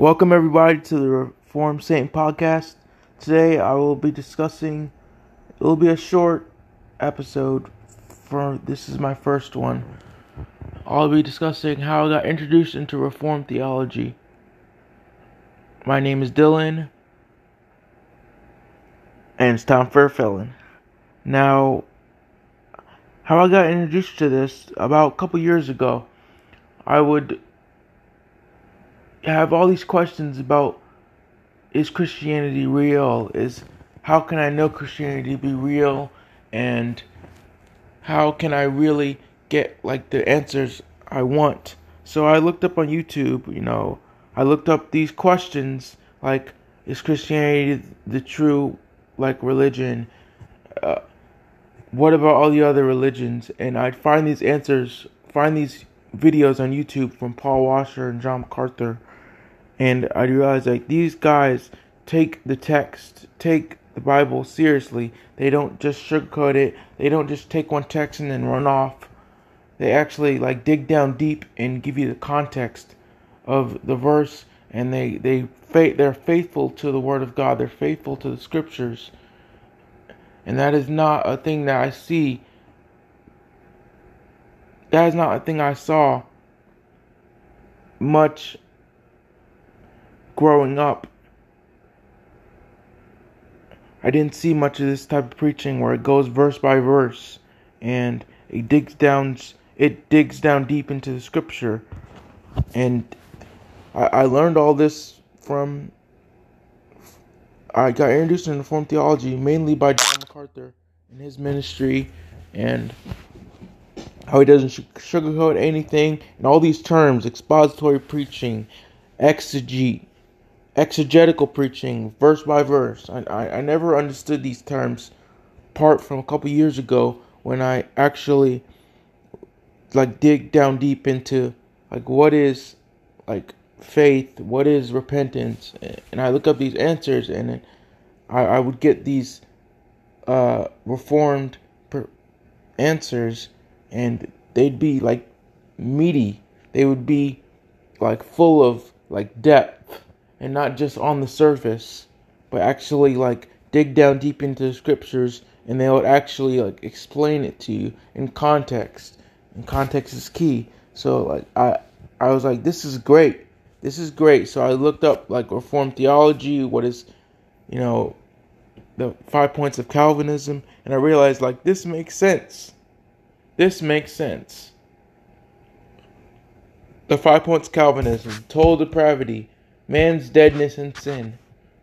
Welcome, everybody, to the Reform Saint podcast. Today, I will be discussing, it will be a short episode for this is my first one. I'll be discussing how I got introduced into Reform theology. My name is Dylan, and it's time for felon. Now, how I got introduced to this about a couple years ago, I would have all these questions about is Christianity real? Is how can I know Christianity be real? And how can I really get like the answers I want? So I looked up on YouTube, you know, I looked up these questions like is Christianity the true like religion? Uh, what about all the other religions? And I'd find these answers, find these videos on YouTube from Paul Washer and John MacArthur and I realized like these guys take the text, take the Bible seriously. They don't just sugarcoat it. They don't just take one text and then run off. They actually like dig down deep and give you the context of the verse, and they they they're faithful to the Word of God. They're faithful to the Scriptures, and that is not a thing that I see. That is not a thing I saw much growing up, I didn't see much of this type of preaching where it goes verse by verse and it digs down it digs down deep into the scripture. And I, I learned all this from I got introduced in Reformed theology mainly by John MacArthur and his ministry and how he doesn't sugarcoat anything and all these terms expository preaching exegete exegetical preaching, verse by verse. I, I, I never understood these terms apart from a couple years ago when I actually like dig down deep into like what is like faith, what is repentance, and I look up these answers and I, I would get these uh, reformed per- answers and they'd be like meaty. They would be like full of like depth and not just on the surface, but actually like dig down deep into the scriptures and they would actually like explain it to you in context. And context is key. So like I I was like this is great. This is great. So I looked up like reformed theology, what is you know the five points of Calvinism and I realized like this makes sense. This makes sense. The five points Calvinism, total depravity, man's deadness and sin,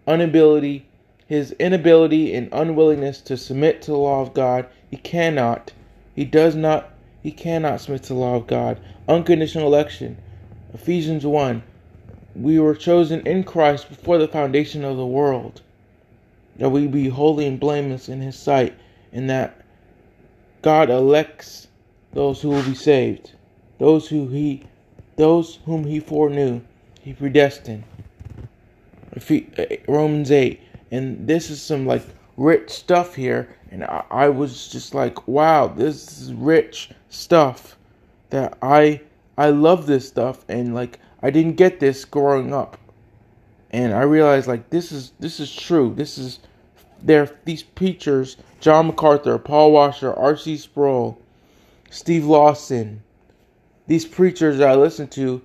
inability, his inability and unwillingness to submit to the law of God. He cannot, he does not, he cannot submit to the law of God. Unconditional election. Ephesians 1. We were chosen in Christ before the foundation of the world, that we be holy and blameless in his sight, and that God elects those who will be saved, those who he those whom he foreknew, he predestined. Uh, Romans 8. And this is some like rich stuff here. And I, I was just like, wow, this is rich stuff that I I love this stuff and like I didn't get this growing up. And I realized like this is this is true. This is there these preachers, John MacArthur, Paul Washer, R.C. Sproul, Steve Lawson, these preachers that I listen to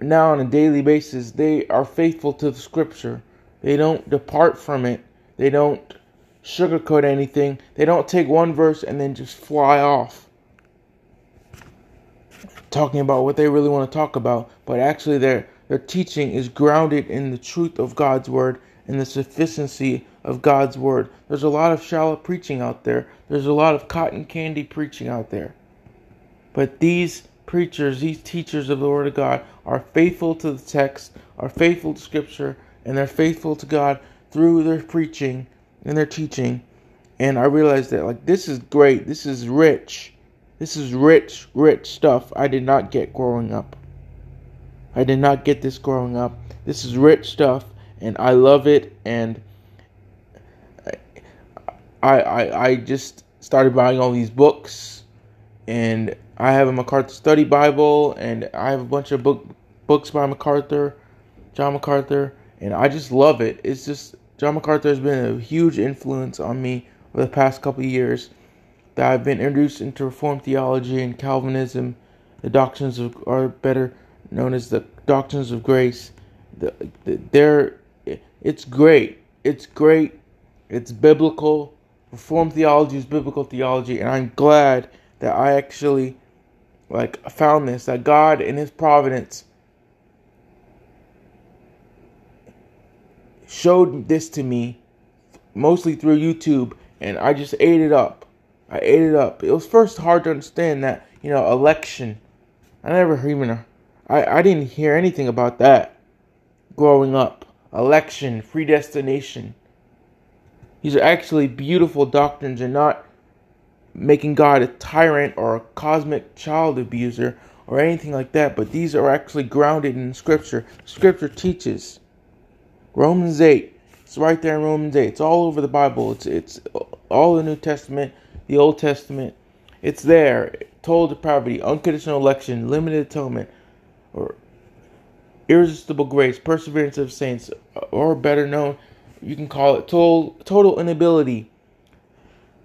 now on a daily basis, they are faithful to the scripture. They don't depart from it. They don't sugarcoat anything. They don't take one verse and then just fly off talking about what they really want to talk about, but actually their their teaching is grounded in the truth of God's word and the sufficiency of God's word. There's a lot of shallow preaching out there. There's a lot of cotton candy preaching out there. But these preachers, these teachers of the Word of God, are faithful to the text, are faithful to Scripture, and they're faithful to God through their preaching and their teaching. And I realized that, like, this is great. This is rich. This is rich, rich stuff I did not get growing up. I did not get this growing up. This is rich stuff, and I love it. And I, I, I just started buying all these books, and I have a MacArthur Study Bible, and I have a bunch of book books by MacArthur, John MacArthur, and I just love it. It's just John MacArthur has been a huge influence on me over the past couple years. That I've been introduced into Reformed theology and Calvinism. The doctrines of, are better known as the doctrines of grace. The, the, they're, it's great. It's great. It's biblical. Reformed theology is biblical theology, and I'm glad that I actually like found this. That God in His providence showed this to me mostly through YouTube, and I just ate it up. I ate it up. It was first hard to understand that, you know, election. I never even, I, I didn't hear anything about that growing up. Election, predestination. These are actually beautiful doctrines and not making God a tyrant or a cosmic child abuser or anything like that, but these are actually grounded in Scripture. Scripture teaches. Romans 8. It's right there in Romans 8. It's all over the Bible. It's it's all the New Testament, the Old Testament. It's there. Total depravity, unconditional election, limited atonement, or irresistible grace, perseverance of saints, or better known, you can call it total total inability,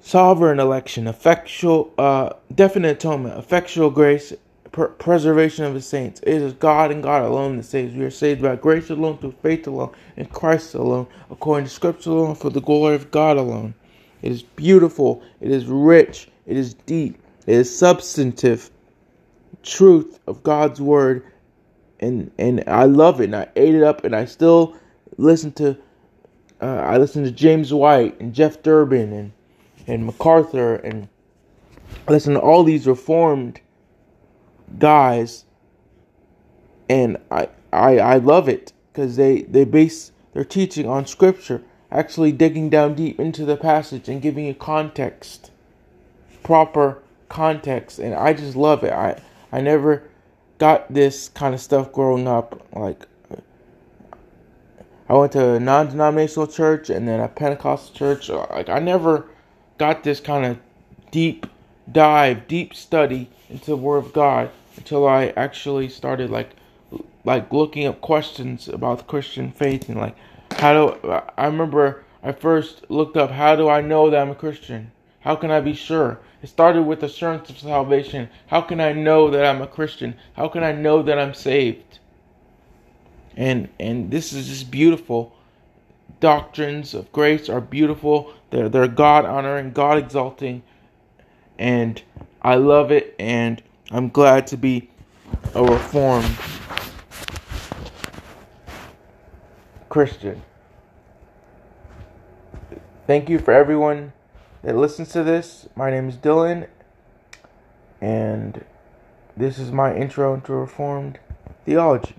sovereign election, effectual, uh, definite atonement, effectual grace, per- preservation of the saints. It is God and God alone that saves. We are saved by grace alone, through faith alone, in Christ alone, according to Scripture alone, for the glory of God alone. It is beautiful. It is rich. It is deep. It is substantive truth of God's word, and and I love it. And I ate it up, and I still listen to. Uh, I listen to James White and Jeff Durbin and and MacArthur and listen to all these reformed guys, and I I I love it because they they base their teaching on scripture, actually digging down deep into the passage and giving you context, proper context, and I just love it. I I never got this kind of stuff growing up. Like I went to a non-denominational church and then a Pentecostal church. Like I never got this kind of deep dive, deep study into the Word of God until I actually started like like looking up questions about the Christian faith and like how do I remember I first looked up how do I know that I'm a Christian? How can I be sure? It started with assurance of salvation. How can I know that I'm a Christian? How can I know that I'm saved? And and this is just beautiful. Doctrines of grace are beautiful. They're they're God honoring, God exalting, and I love it. And I'm glad to be a reformed Christian. Thank you for everyone that listens to this. My name is Dylan, and this is my intro into Reformed theology.